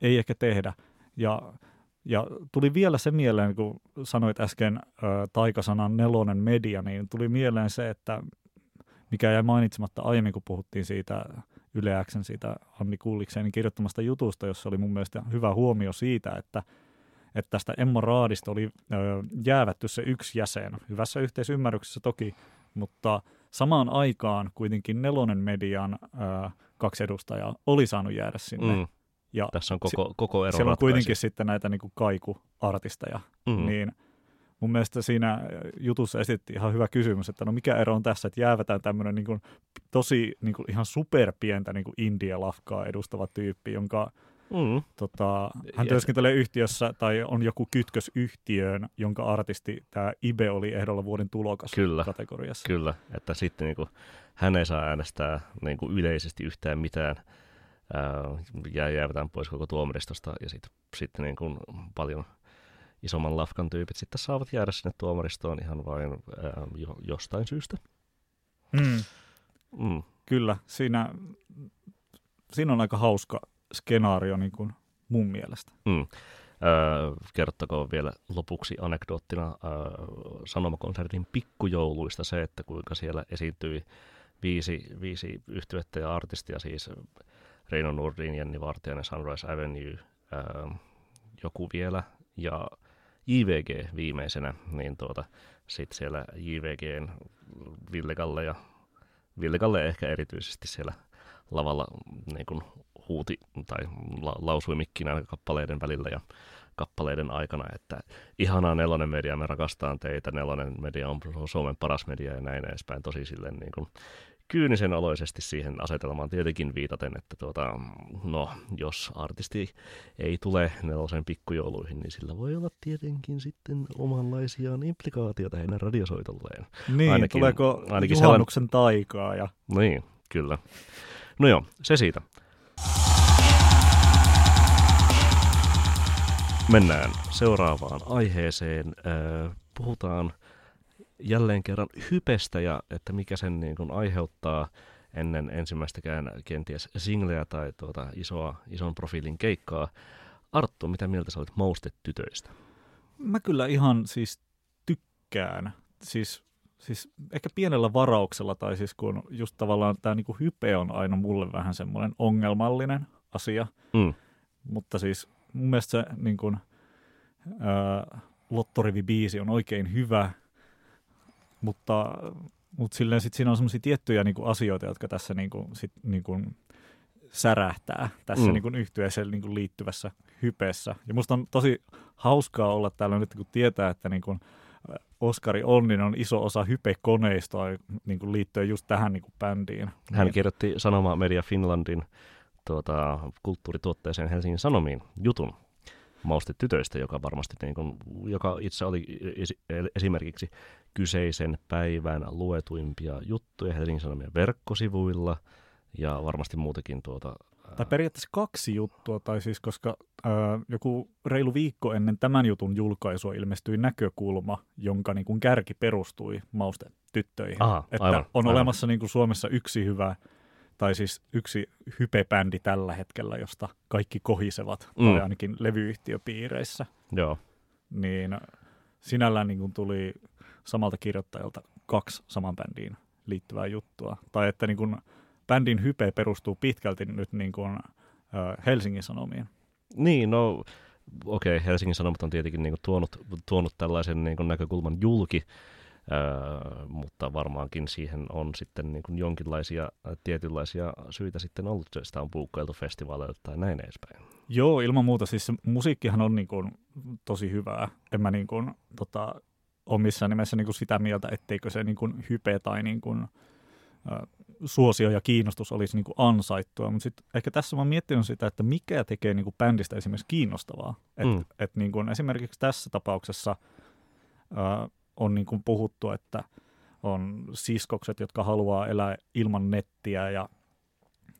ei ehkä tehdä. Ja, ja tuli vielä se mieleen, kun sanoit äsken ö, taikasanan nelonen media, niin tuli mieleen se, että mikä jäi mainitsematta aiemmin, kun puhuttiin siitä Yle Xn, siitä Anni Kulliksen kirjoittamasta jutusta, jossa oli mun mielestä hyvä huomio siitä, että, että tästä Emma Raadista oli ö, jäävätty se yksi jäsen, hyvässä yhteisymmärryksessä toki, mutta samaan aikaan kuitenkin nelonen median ö, kaksi edustajaa oli saanut jäädä sinne. Mm.
Ja Tässä on koko, si- koko ero
Siellä on kuitenkin sitten näitä niin kuin kaikuartisteja, mm. niin mun mielestä siinä jutussa esitti ihan hyvä kysymys, että no mikä ero on tässä, että jäävätään tämmöinen niin kuin, tosi niin kuin ihan superpientä niin kuin India-lafkaa edustava tyyppi, jonka Mm. Tota, hän työskentelee yhtiössä tai on joku kytkös yhtiöön, jonka artisti tämä Ibe oli ehdolla vuoden tulokas
kyllä,
kategoriassa.
Kyllä, että sitten niin kuin, hän ei saa äänestää niin kuin yleisesti yhtään mitään jää jäävätään pois koko tuomaristosta ja sitten sit niin kuin paljon isomman lafkan tyypit sitten saavat jäädä sinne tuomaristoon ihan vain ää, jo, jostain syystä.
Mm. Mm. Kyllä, siinä, siinä on aika hauska skenaario niin kuin mun mielestä. Mm.
Öö, kerrottakoon vielä lopuksi anekdoottina öö, Sanomakonsertin pikkujouluista se, että kuinka siellä esiintyi viisi, viisi yhtyettä ja artistia, siis Reino Nordin, Jenni Vartijainen, Sunrise Avenue, ää, joku vielä. Ja JVG viimeisenä, niin tuota, sitten siellä JVGn Ville Galle ja Ville Galle ehkä erityisesti siellä lavalla niin kuin huuti tai la, lausui mikkinä kappaleiden välillä ja kappaleiden aikana, että ihanaa Nelonen Media, me rakastaan teitä, Nelonen Media on Suomen paras media ja näin edespäin, tosi silleen niin kuin kyynisen oloisesti siihen asetelmaan tietenkin viitaten, että tuota, no, jos artisti ei tule nelosen pikkujouluihin, niin sillä voi olla tietenkin sitten omanlaisiaan implikaatioita heidän radiosoitolleen.
Niin, ainakin, tuleeko ainakin juhannuksen sellainen... taikaa? Ja...
Niin, kyllä. No joo, se siitä. Mennään seuraavaan aiheeseen. Puhutaan jälleen kerran hypestä ja että mikä sen niin kuin aiheuttaa ennen ensimmäistäkään kenties singleä tai tuota isoa, ison profiilin keikkaa. Arttu, mitä mieltä sä olet Moustet-tytöistä?
Mä kyllä ihan siis tykkään. Siis, siis ehkä pienellä varauksella, tai siis kun just tavallaan tämä niinku hype on aina mulle vähän semmoinen ongelmallinen asia. Mm. Mutta siis mun mielestä se niin kuin, ää, Lottorivi-biisi on oikein hyvä – mutta, mutta silleen sit siinä on semmoisia tiettyjä niin kuin asioita, jotka tässä niin kuin, sit, niin kuin särähtää tässä mm. niin kuin yhtyeeseen niin kuin liittyvässä hypeessä. Ja musta on tosi hauskaa olla täällä nyt, kun tietää, että niin kuin Oskari Onninen on iso osa hype-koneistoa niin kuin liittyen just tähän niin kuin bändiin.
Hän kirjoitti Sanoma Media Finlandin tuota, kulttuurituotteeseen Helsingin Sanomiin jutun maustetytöistä, joka varmasti niin kuin, joka itse oli esimerkiksi kyseisen päivän luetuimpia juttuja Helsingin Sanomien verkkosivuilla ja varmasti muutakin tuota...
Tai periaatteessa kaksi juttua, tai siis koska ää, joku reilu viikko ennen tämän jutun julkaisua ilmestyi näkökulma, jonka niin kuin kärki perustui maustetyttöihin. Aha, että aivan, on aivan. olemassa niin kuin Suomessa yksi hyvä tai siis yksi hypebändi tällä hetkellä, josta kaikki kohisevat,
Mm.
tai ainakin levyyhtiöpiireissä,
Joo.
niin sinällään niin kuin tuli samalta kirjoittajalta kaksi saman bändiin liittyvää juttua. Tai että niin kuin bändin hype perustuu pitkälti nyt niin kuin, Helsingin Sanomiin.
Niin, no okei, okay, Helsingin Sanomat on tietenkin niin kuin, tuonut, tuonut tällaisen niin kuin, näkökulman julki, Öö, mutta varmaankin siihen on sitten niin kuin jonkinlaisia tietynlaisia syitä sitten ollut, sitä on puukkailtu festivaaleilta tai näin edespäin.
Joo, ilman muuta. Siis musiikkihan on niin kuin tosi hyvää. En mä niin kuin, tota, ole missään nimessä niin kuin sitä mieltä, etteikö se niin kuin hype tai niin kuin, ä, suosio ja kiinnostus olisi niin kuin ansaittua. Mutta sitten ehkä tässä mä oon miettinyt sitä, että mikä tekee niin kuin bändistä esimerkiksi kiinnostavaa. Et,
Mm.
mm. et niin kuin esimerkiksi tässä tapauksessa ä, on niin kuin puhuttu, että on siskokset, jotka haluaa elää ilman nettiä ja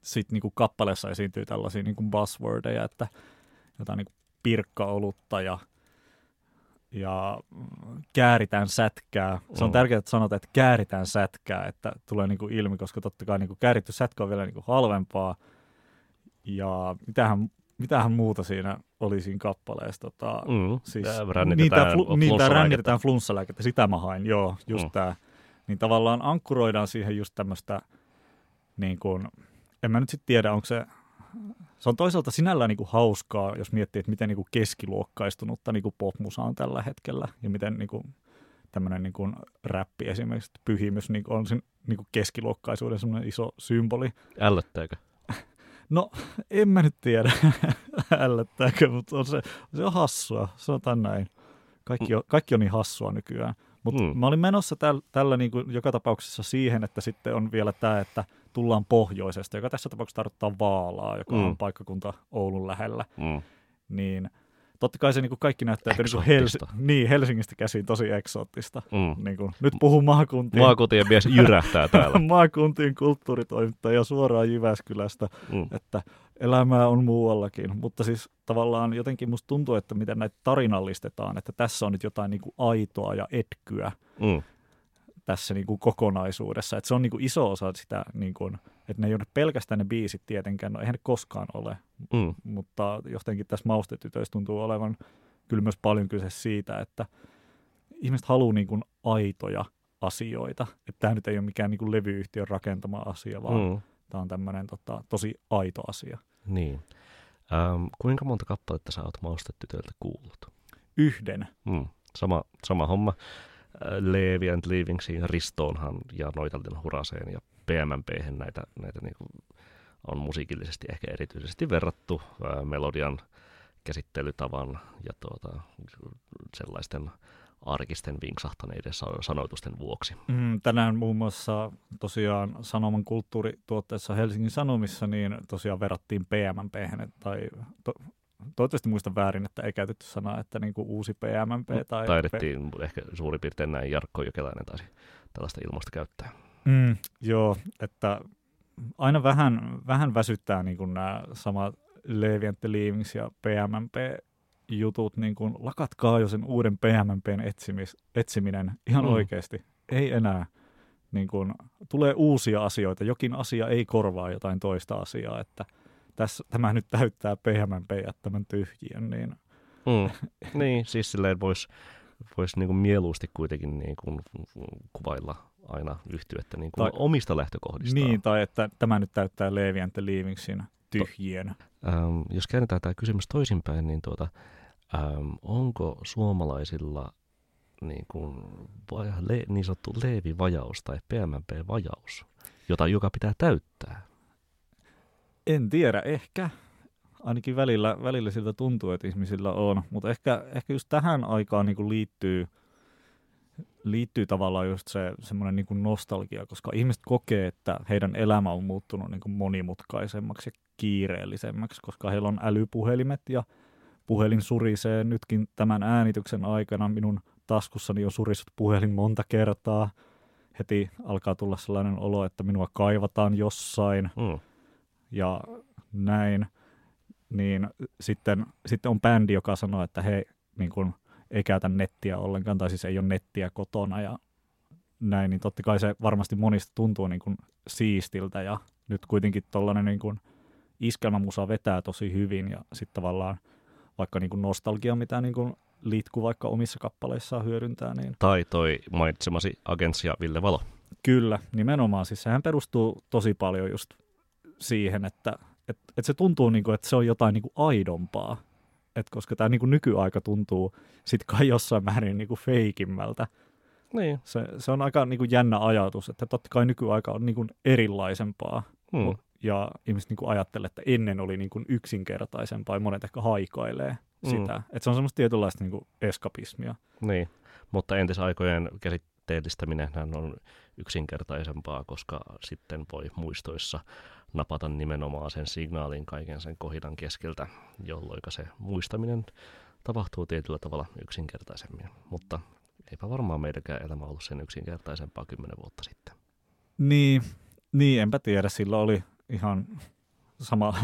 sitten niinku kappaleessa esiintyy tällaisia niinku buzzwordeja, että jotain niinku pirkkaolutta ja, ja kääritään sätkää. Se on
Mm.
tärkeää, että sanotaan, että kääritään sätkää, että tulee niinku ilmi, koska totta kai niinku kääritty sätkä on vielä niinku halvempaa. Ja mitähän, mitähän muuta siinä oli siinä kappaleessa. Tota,
Mm.
Siis,
tää
flu, niin, tää
flunssalääkettä.
sitä mä hain, joo, just
Mm.
tää. Niin tavallaan ankkuroidaan siihen just tämmöistä, niin kuin, en mä nyt sitten tiedä, onko se, se on toisaalta sinällään niin kuin hauskaa, jos miettii, että miten niin kuin keskiluokkaistunutta niin kuin popmusa on tällä hetkellä, ja miten niin kuin, tämmöinen niin kuin räppi esimerkiksi, pyhimys niin on sen niin kuin keskiluokkaisuuden semmoinen iso symboli.
Ällöttääkö?
No, en mä nyt tiedä, ällättääkö, mutta on se, se on hassua, sanotaan näin. Kaikki on, kaikki on niin hassua nykyään. Mutta
Mm.
mm. mä olin menossa täl, tällä niin kuin joka tapauksessa siihen, että sitten on vielä tämä, että tullaan pohjoisesta, joka tässä tapauksessa tarkoittaa Vaalaa, joka
Mm.
mm. on paikkakunta Oulun lähellä.
Mm.
Niin totta kai se niin kuin kaikki näyttää niin kuin
Eksoottista.
niin, Helsingistä käsin tosi eksoottista.
Mm.
Niin kuin, nyt puhun maakuntien,
Maakuntien mies jyrähtää täällä.
maakuntien kulttuuritoimittaja suoraan Jyväskylästä
Mm.
että elämää on muuallakin, mutta siis tavallaan jotenkin musta tuntuu, että miten näitä tarinallistetaan, että tässä on nyt jotain niin kuin aitoa ja etkyä
Mm.
tässä niin kuin kokonaisuudessa, että se on niin kuin iso osa sitä, niin kuin, että ne ei ole pelkästään ne biisit tietenkään, no eihän ne koskaan ole,
Mm.
mutta jotenkin tässä maustetytöissä tuntuu olevan kyllä myös paljon kyse siitä, että ihmiset haluaa niin kuin aitoja asioita, että tämä nyt ei ole mikään niin kuin levyyhtiön rakentama asia, vaan mm. Tämä on tämmöinen tota, tosi aito asia.
Niin. Ähm, kuinka monta kappaletta sä oot maustetytöiltä kuullut?
Yhden.
Mm. Sama, sama homma. Äh, Levi and Leaving siinä Ristoonhan ja Noitalten Huraseen ja PMMP näitä, näitä niinku on musiikillisesti ehkä erityisesti verrattu äh, melodian käsittelytavan ja tuota, sellaisten arkisten vinksahtaneiden sa- sanoitusten vuoksi.
Mm, tänään muun muassa tosiaan Sanoman kulttuurituotteessa Helsingin Sanomissa niin tosiaan verrattiin PMMP, tai to, toivottavasti muistan väärin, että ei käytetty sanaa, että niin kuin uusi PMMP. Tai
Taidettiin ehkä suurin piirtein näin Jarkko Jokelainen taisi tällaista ilmasta käyttää.
Mm, joo, että aina vähän, vähän väsyttää niin kuin nämä samat Leviantte Leavings ja PMMP jutut, niin kuin lakatkaa jo sen uuden PMMPn etsimis, etsiminen ihan
Mm.
oikeasti. Ei enää. Niin kuin, tulee uusia asioita. Jokin asia ei korvaa jotain toista asiaa, että tässä, tämä nyt täyttää PMMP jättämän tyhjien, niin
Mm. niin, siis silleen voisi vois niinku mieluusti kuitenkin niinku kuvailla aina yhtyettä niinku
Tai-
omista lähtökohdistaan.
Niin, tai että tämä nyt täyttää Leviantte Leavingsin tyhjien.
Ähm, jos käännetään tämä kysymys toisinpäin, niin tuota, ähm, onko suomalaisilla niin, kuin, le, niin sanottu Leevi-vajaus tai PMMP-vajaus, jota joka pitää täyttää?
En tiedä, ehkä. Ainakin välillä, välillä siltä tuntuu, että ihmisillä on. Mutta ehkä, ehkä just tähän aikaan niin kuin liittyy, liittyy tavallaan just se semmoinen niin nostalgia, koska ihmiset kokee, että heidän elämä on muuttunut niin kuin monimutkaisemmaksi ja kiireellisemmäksi, koska heillä on älypuhelimet ja puhelin surisee nytkin tämän äänityksen aikana. Minun taskussani on surisut puhelin monta kertaa. Heti alkaa tulla sellainen olo, että minua kaivataan jossain
Mm.
ja näin, niin sitten, sitten on bändi, joka sanoo, että he niin kuin, ei käytä nettiä ollenkaan, tai siis ei ole nettiä kotona ja näin, niin totta kai se varmasti monista tuntuu niin kuin siistiltä ja nyt kuitenkin tollainen niin kuin iskelmämusa vetää tosi hyvin ja sitten tavallaan vaikka niin kuin nostalgia, mitä niin kuin Litku vaikka omissa kappaleissaan hyödyntää. Niin...
Tai toi mainitsemasi agentsia Ville Valo.
Kyllä, nimenomaan. Siis sehän perustuu tosi paljon just siihen, että et, et se tuntuu, niin kuin, että se on jotain niin kuin aidompaa. Et koska tämä niin nykyaika tuntuu sitten kai jossain määrin niin kuin feikimmältä.
Niin.
Se, se on aika niin kuin jännä ajatus, että totta kai nykyaika on niin kuin erilaisempaa.
Hmm.
Ja ihmiset niin kuin ajattelee, että ennen oli niin kuin yksinkertaisempaa ja monet ehkä haikailee
Mm.
sitä. Että se on semmoista tietynlaista niin kuin eskapismia.
Niin, mutta entisaikojen käsitteellistäminen on yksinkertaisempaa, koska sitten voi muistoissa napata nimenomaan sen signaalin kaiken sen kohidan keskeltä, jolloin se muistaminen tapahtuu tietyllä tavalla yksinkertaisemmin. Mutta eipä varmaan meidänkään elämä ollut sen yksinkertaisempaa kymmenen vuotta sitten.
Niin, niin enpä tiedä. Sillä oli ihan sama,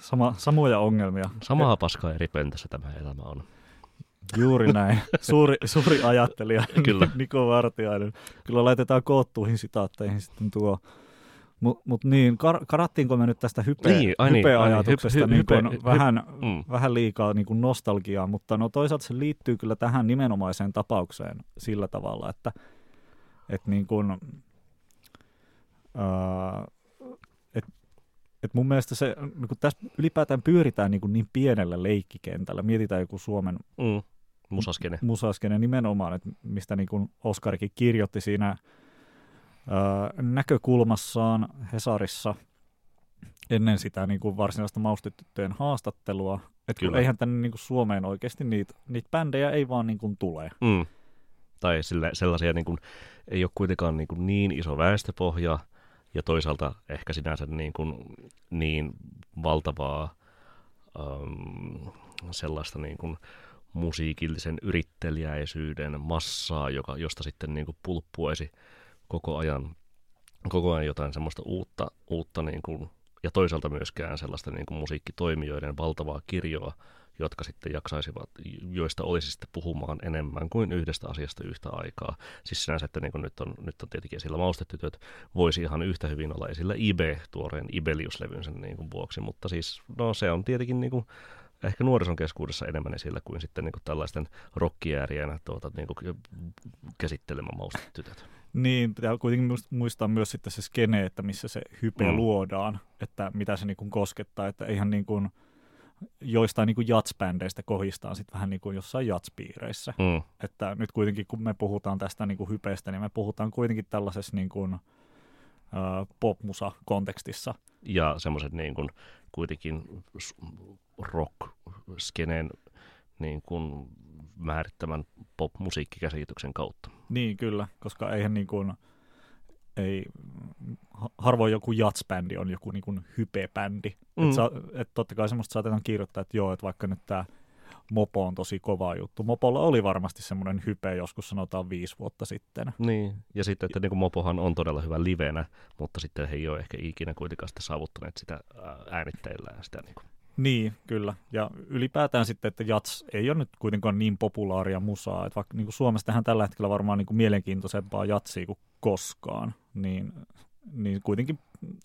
sama, samoja ongelmia.
Samaa paskaa eri pöntössä tämä elämä on.
Juuri näin. Suuri, suuri ajattelija
Kyllä.
Niko Vartiainen. Kyllä laitetaan koottuihin sitaatteihin sitten tuo. Mutta mut niin, kar- karattiinko me nyt tästä hype,
Niin, ai niin,
hype-ajatuksesta
niin,
niin,
hype-
niin
hype-
vähän,
Mm.
vähän liikaa niin kuin nostalgiaa, mutta no toisaalta se liittyy kyllä tähän nimenomaiseen tapaukseen sillä tavalla, että, että niin kuin, ää, et, et mun mielestä se, niin tässä ylipäätään pyöritään niin, kuin niin pienellä leikkikentällä. Mietitään joku Suomen
Mm. Musaskene.
musaskene nimenomaan, että mistä niin kuin Oskarikin kirjoitti siinä ää, näkökulmassaan Hesarissa ennen sitä niin kuin varsinaista maustetyttöjen haastattelua. Että
Kyllä.
eihän tänne niin kuin Suomeen oikeasti niitä, niitä bändejä ei vaan niin kuin tule.
Mm. Tai sille, sellaisia niin kuin, ei ole kuitenkaan niin, kuin niin iso väestöpohja ja toisaalta ehkä sinänsä niin, kuin, niin valtavaa um, sellaista niin kuin musiikillisen yrittelijäisyyden massaa, joka, josta sitten niin kuin pulppuaisi koko ajan, koko ajan jotain semmoista uutta, uutta niin kuin, ja toisaalta myöskään sellaista niin kuin musiikkitoimijoiden valtavaa kirjoa, jotka sitten jaksaisivat, joista olisi sitten puhumaan enemmän kuin yhdestä asiasta yhtä aikaa. Siis sinänsä, että niin nyt, on, nyt on tietenkin esillä maustetytöt, voisi ihan yhtä hyvin olla esillä Ibe, tuoreen Ibelius-levynsä niin kuin vuoksi, mutta siis no se on tietenkin niin kuin, ehkä nuorison keskuudessa enemmän esillä kuin sitten niin kuin tällaisten rockiäärien tuota, niin kuin käsittelemä maustetytöt.
Niin, pitää kuitenkin muist- muistaa myös sitten se skene, että missä se hype
Mm.
luodaan, että mitä se niin kuin koskettaa, että ihan niin kuin joistain niin kuin jatsbändeistä kohistaan sitten vähän niin kuin jossain jatspiireissä.
Mm.
Että nyt kuitenkin kun me puhutaan tästä niin kuin hypeestä, niin me puhutaan kuitenkin tällaisessa niin kuin, popmusa-kontekstissa.
Ja semmoiset niin kuin kuitenkin rock-skeneen niin kuin määrittämän pop-musiikkikäsityksen kautta.
Niin kyllä, koska eihän niin kuin, ei, ha- harvoin joku jatsbändi on joku niin kuin hype-bändi.
Mm.
Et, sa, et totta kai semmoista saatetaan kirjoittaa, että joo, että vaikka nyt tämä Mopo on tosi kova juttu. Mopolla oli varmasti semmoinen hype joskus sanotaan viisi vuotta sitten.
Niin, ja sitten, että niin kuin Mopohan on todella hyvä livenä, mutta sitten he ei ole ehkä ikinä kuitenkaan sitten saavuttaneet sitä ää, äänitteillään sitä niin kuin.
Niin, kyllä. Ja ylipäätään sitten, että jats ei ole nyt kuitenkaan niin populaaria musaa. Että vaikka niin kuin Suomessa tehdään tällä hetkellä varmaan niin kuin mielenkiintoisempaa jatsia kuin koskaan, niin, niin kuitenkin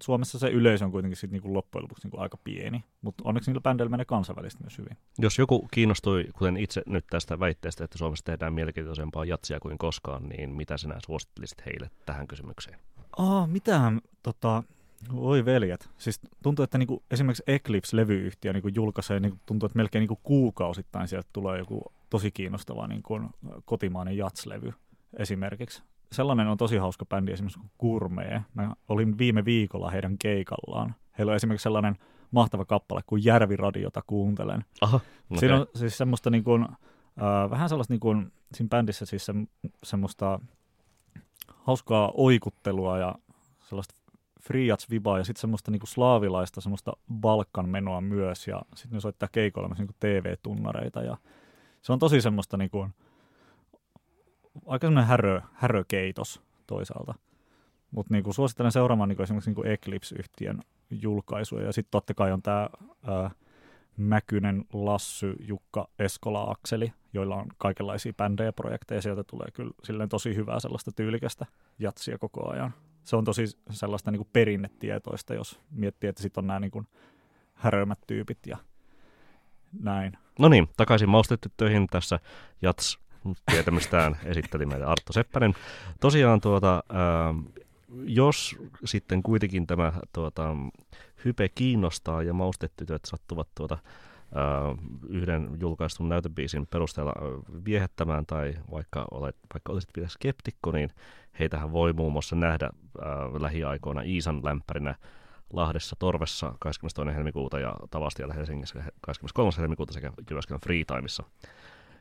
Suomessa se yleisö on kuitenkin sit niin kuin loppujen lopuksi niin kuin aika pieni. Mutta onneksi niillä bändeillä menee kansainvälisesti myös hyvin.
Jos joku kiinnostui, kuten itse nyt tästä väitteestä, että Suomessa tehdään mielenkiintoisempaa jatsia kuin koskaan, niin mitä sinä suosittelisit heille tähän kysymykseen?
Aa, mitähän, tota, oi veljet. Siis tuntuu, että niinku, esimerkiksi Eclipse-levyyhtiö niinku julkaisee, niinku, tuntuu, että melkein niinku kuukausittain sieltä tulee joku tosi kiinnostava niinku, kotimainen jatslevy esimerkiksi. Sellainen on tosi hauska bändi esimerkiksi kuin Gourmet. Mä olin viime viikolla heidän keikallaan. Heillä on esimerkiksi sellainen mahtava kappale kuin Järviradiota kuuntelen.
Aha,
Okay. Siinä on siis semmoista niin kuin, äh, vähän sellaista niin kuin, siinä bändissä siis se, semmoista hauskaa oikuttelua ja sellaista friats vibaa ja sitten semmoista niin kuin slaavilaista semmoista Balkan menoa myös ja sitten ne soittaa keikoilla myös niin kuin TV-tunnareita ja se on tosi semmoista niin kuin, aika semmoinen härö, härökeitos toisaalta. Mutta niinku suosittelen seuraamaan niinku esimerkiksi niinku Eclipse-yhtiön julkaisuja. Ja sitten totta kai on tämä Mäkynen, Lassy, Jukka, Eskola, Akseli, joilla on kaikenlaisia bändejä ja projekteja. Sieltä tulee kyllä silleen tosi hyvää sellaista tyylikästä jatsia koko ajan. Se on tosi sellaista niin kuin perinnetietoista, jos miettii, että sitten on nämä niin kuin härömät tyypit ja näin.
No niin, takaisin maustetyttöihin tässä Jats tietämystään esitteli meille Artto Seppänen. Tosiaan tuota, ää, jos sitten kuitenkin tämä tuota, hype kiinnostaa ja maustetytöt sattuvat tuota, yhden julkaistun näytöbiisin perusteella viehättämään tai vaikka, olet, vaikka olisit vielä skeptikko, niin heitähän voi muun muassa nähdä ää, lähiaikoina Iisan lämpärinä Lahdessa Torvessa 22. helmikuuta ja Tavastialla Helsingissä 23. helmikuuta sekä Jyväskylän Freetimeissa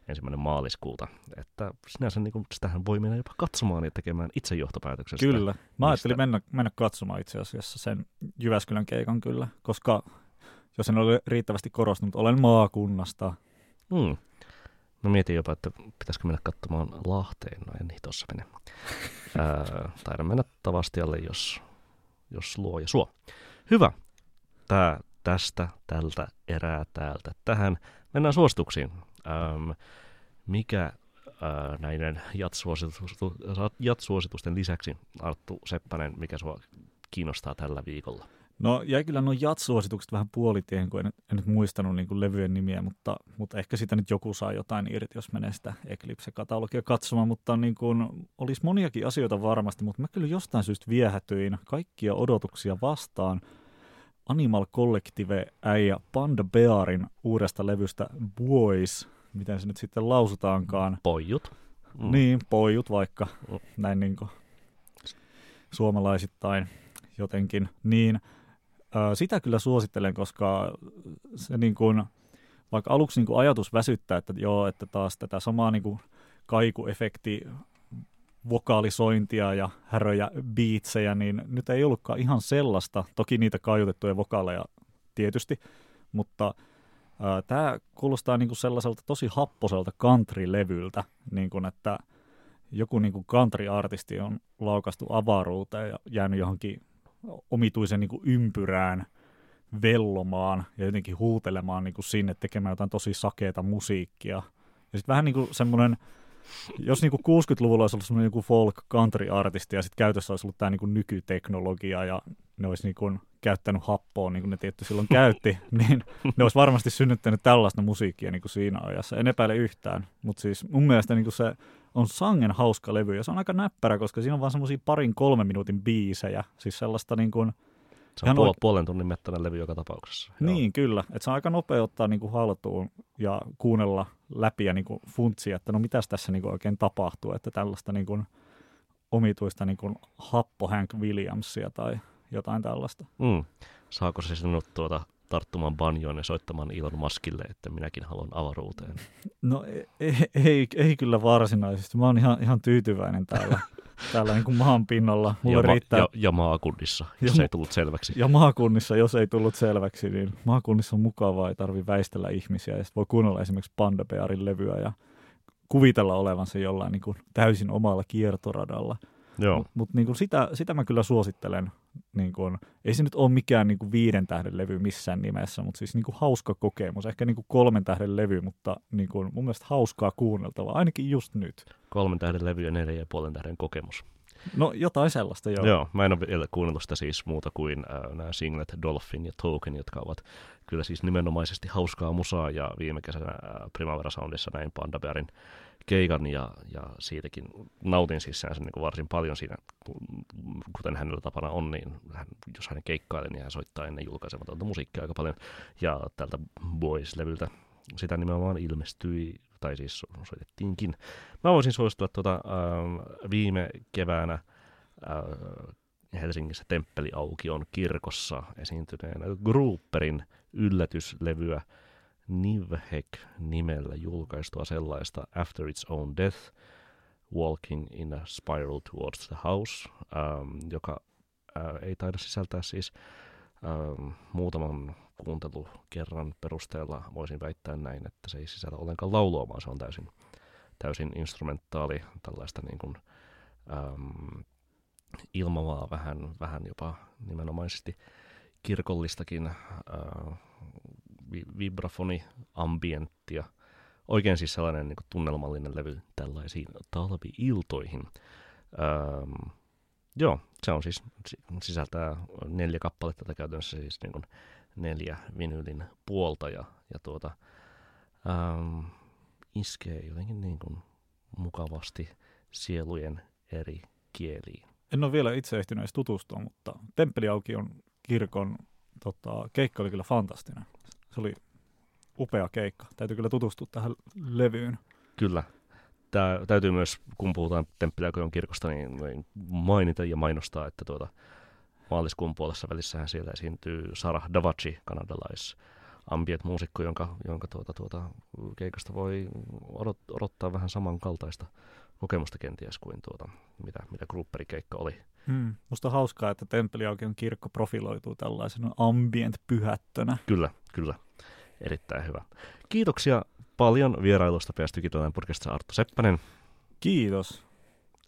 ensimmäinen maaliskuuta. Että sinänsä niin kuin, sitähän voi mennä jopa katsomaan ja tekemään itse johtopäätöksestä.
Kyllä. Mä ajattelin mennä, mennä katsomaan itse asiassa sen Jyväskylän keikan kyllä, koska jos en ole riittävästi korostunut, olen maakunnasta.
Hmm. Mä mietin jopa, että pitäisikö mennä katsomaan Lahteen, no en niin tossa mene. taidan mennä Tavastialle, jos, jos luo ja suo. Hyvä. Tää tästä, tältä erää täältä tähän. Mennään suosituksiin. Ähm, mikä äh, näiden jatsuositusten lisäksi, Arttu Seppänen, mikä sua kiinnostaa tällä viikolla?
No jäi kyllä nuo jatsuositukset vähän puolitien, kun en, en nyt muistanut niin levyjen nimiä, mutta, mutta ehkä sitä nyt joku saa jotain irti, jos menee sitä Eclipse-katalogia katsomaan, mutta niin kuin, olisi moniakin asioita varmasti, mutta mä kyllä jostain syystä viehätyin kaikkia odotuksia vastaan Animal Collective äijä Panda Bearin uudesta levystä Boys, miten se nyt sitten lausutaankaan.
Pojut.
Mm. Niin, pojut vaikka, näin niin kuin suomalaisittain jotenkin. Niin, sitä kyllä suosittelen, koska se niin kuin, vaikka aluksi niin kuin ajatus väsyttää, että joo, että taas tätä samaa niin kuin kaikuefekti vokaalisointia ja häröjä biitsejä, niin nyt ei ollutkaan ihan sellaista. Toki niitä kaiutettuja vokaaleja tietysti, mutta tämä kuulostaa niinku sellaiselta tosi happoselta country-levyltä, niinku, että joku niinku country-artisti on laukastu avaruuteen ja jäänyt johonkin omituisen niinku ympyrään vellomaan ja jotenkin huutelemaan niinku sinne tekemään jotain tosi sakeeta musiikkia. Ja sitten vähän niin kuin semmoinen jos niinku 60-luvulla olisi ollut semmoinen joku folk country artisti ja sitten käytössä olisi ollut tämä niinku nykyteknologia ja ne olisi niinku käyttänyt happoa niin kuin ne tietty silloin käytti, niin ne olisi varmasti synnyttänyt tällaista musiikkia niin kuin siinä ajassa. En epäile yhtään, mutta siis mun mielestä niin kuin se on sangen hauska levy ja se on aika näppärä, koska siinä on vaan semmoisia parin kolmen minuutin biisejä, siis sellaista niin kuin,
se on puol- puolen tunnin mettäinen levy joka tapauksessa.
Niin, Joo. kyllä. Että se on aika nopea ottaa niin kuin haltuun ja kuunnella läpi ja niin kuin funtsia, että no mitäs tässä niin kuin oikein tapahtuu, että tällaista niin kuin omituista niin kuin happo Hank Williamsia tai jotain tällaista.
Mm. Saako se sinut tuota tarttumaan banjoon ja soittamaan Elon Muskille, että minäkin haluan avaruuteen?
No ei, ei, ei kyllä varsinaisesti. Mä oon ihan, ihan tyytyväinen täällä täällä niin kuin maan pinnalla.
Mulle ja, ma- riittää... ja, ja maakunnissa, jos ja, ei tullut selväksi.
Ja maakunnissa, jos ei tullut selväksi, niin maakunnissa on mukavaa, ei tarvi väistellä ihmisiä. Ja voi kuunnella esimerkiksi Panda Bearin levyä ja kuvitella olevansa jollain niin kuin täysin omalla kiertoradalla. Mutta mut, niin sitä, sitä mä kyllä suosittelen. Niin kuin, ei se nyt ole mikään niin kuin viiden tähden levy missään nimessä, mutta siis niin kuin hauska kokemus. Ehkä niin kuin kolmen tähden levy, mutta niin kuin, mun mielestä hauskaa kuunneltavaa, ainakin just nyt.
Kolmen tähden levy ja neljän ja puolen tähden kokemus.
No jotain sellaista, joo.
Joo, mä en ole vielä kuunnellut sitä siis muuta kuin äh, nämä singlet Dolphin ja Token, jotka ovat kyllä siis nimenomaisesti hauskaa musaa ja viime kesänä äh, Primavera Soundissa näin Panda Bearin keikan ja, ja siitäkin nautin siis sen niin kuin varsin paljon siinä, kuten hänellä tapana on, niin hän, jos hän keikkailee, niin hän soittaa ennen julkaisematonta musiikkia aika paljon. Ja tältä Boys-levyltä sitä nimenomaan ilmestyi, tai siis soitettiinkin. Mä voisin suositella tuota, äh, viime keväänä äh, Helsingissä Temppeliaukion kirkossa esiintyneen Grouperin yllätyslevyä Nivhek-nimellä julkaistua sellaista After Its Own Death, Walking in a Spiral Towards the House, ähm, joka äh, ei taida sisältää siis ähm, muutaman kuuntelukerran perusteella voisin väittää näin, että se ei sisällä ollenkaan laulua, vaan se on täysin, täysin instrumentaali, tällaista niin kuin, ähm, ilmavaa, vähän, vähän jopa nimenomaisesti kirkollistakin äh, vibrafoni, ambienttia. Oikein siis sellainen niin kuin tunnelmallinen levy tällaisiin talvi-iltoihin. Ähm, Joo, se on siis, sisältää neljä kappaletta, tai käytännössä siis niin kuin neljä vinylin puolta, ja, ja tuota, ähm, iskee jotenkin niin kuin mukavasti sielujen eri kieliin.
En ole vielä itse ehtinyt edes tutustua, mutta Temppeliaukion kirkon tota, keikka oli kyllä fantastinen. Se oli upea keikka. Täytyy kyllä tutustua tähän levyyn.
Kyllä. Tämä täytyy myös, kun puhutaan Temppeliaukion kirkosta, niin, niin mainita ja mainostaa, että tuota, maaliskuun puolessa välissähän siellä esiintyy Sarah Davachi, kanadalais ambient-muusikko, jonka, jonka tuota, tuota, keikasta voi odot, odottaa vähän samankaltaista kokemusta kenties kuin tuota, mitä, mitä Grupperin keikka oli.
Hmm. Musta on hauskaa, että Temppeliaukion kirkko profiloituu tällaisena ambient-pyhättönä.
Kyllä, kyllä. Erittäin hyvä. Kiitoksia paljon vierailusta PS podcastissa Arttu Seppänen.
Kiitos.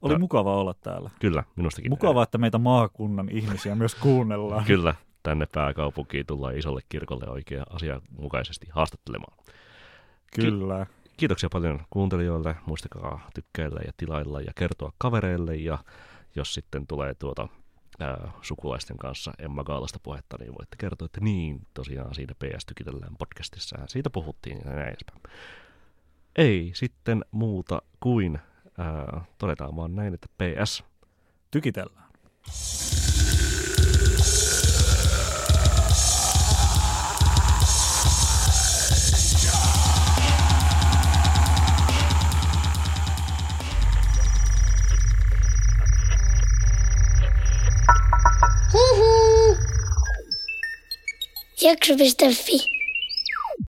Oli no, mukava olla täällä.
Kyllä, minustakin.
Mukava, että meitä maakunnan ihmisiä myös kuunnellaan.
Kyllä, tänne pääkaupunkiin tullaan isolle kirkolle oikein asianmukaisesti haastattelemaan.
Kyllä.
Ki- kiitoksia paljon kuuntelijoille. Muistakaa tykkäillä ja tilailla ja kertoa kavereille. Ja jos sitten tulee tuota ää, sukulaisten kanssa Emma Gaalasta puhetta, niin voitte kertoa, että niin, tosiaan siinä PS Tykitellään podcastissa siitä puhuttiin ja näin edespäin. Ei sitten muuta kuin ää, todetaan vaan näin, että PS.
Tykitellään.
Jakso.fi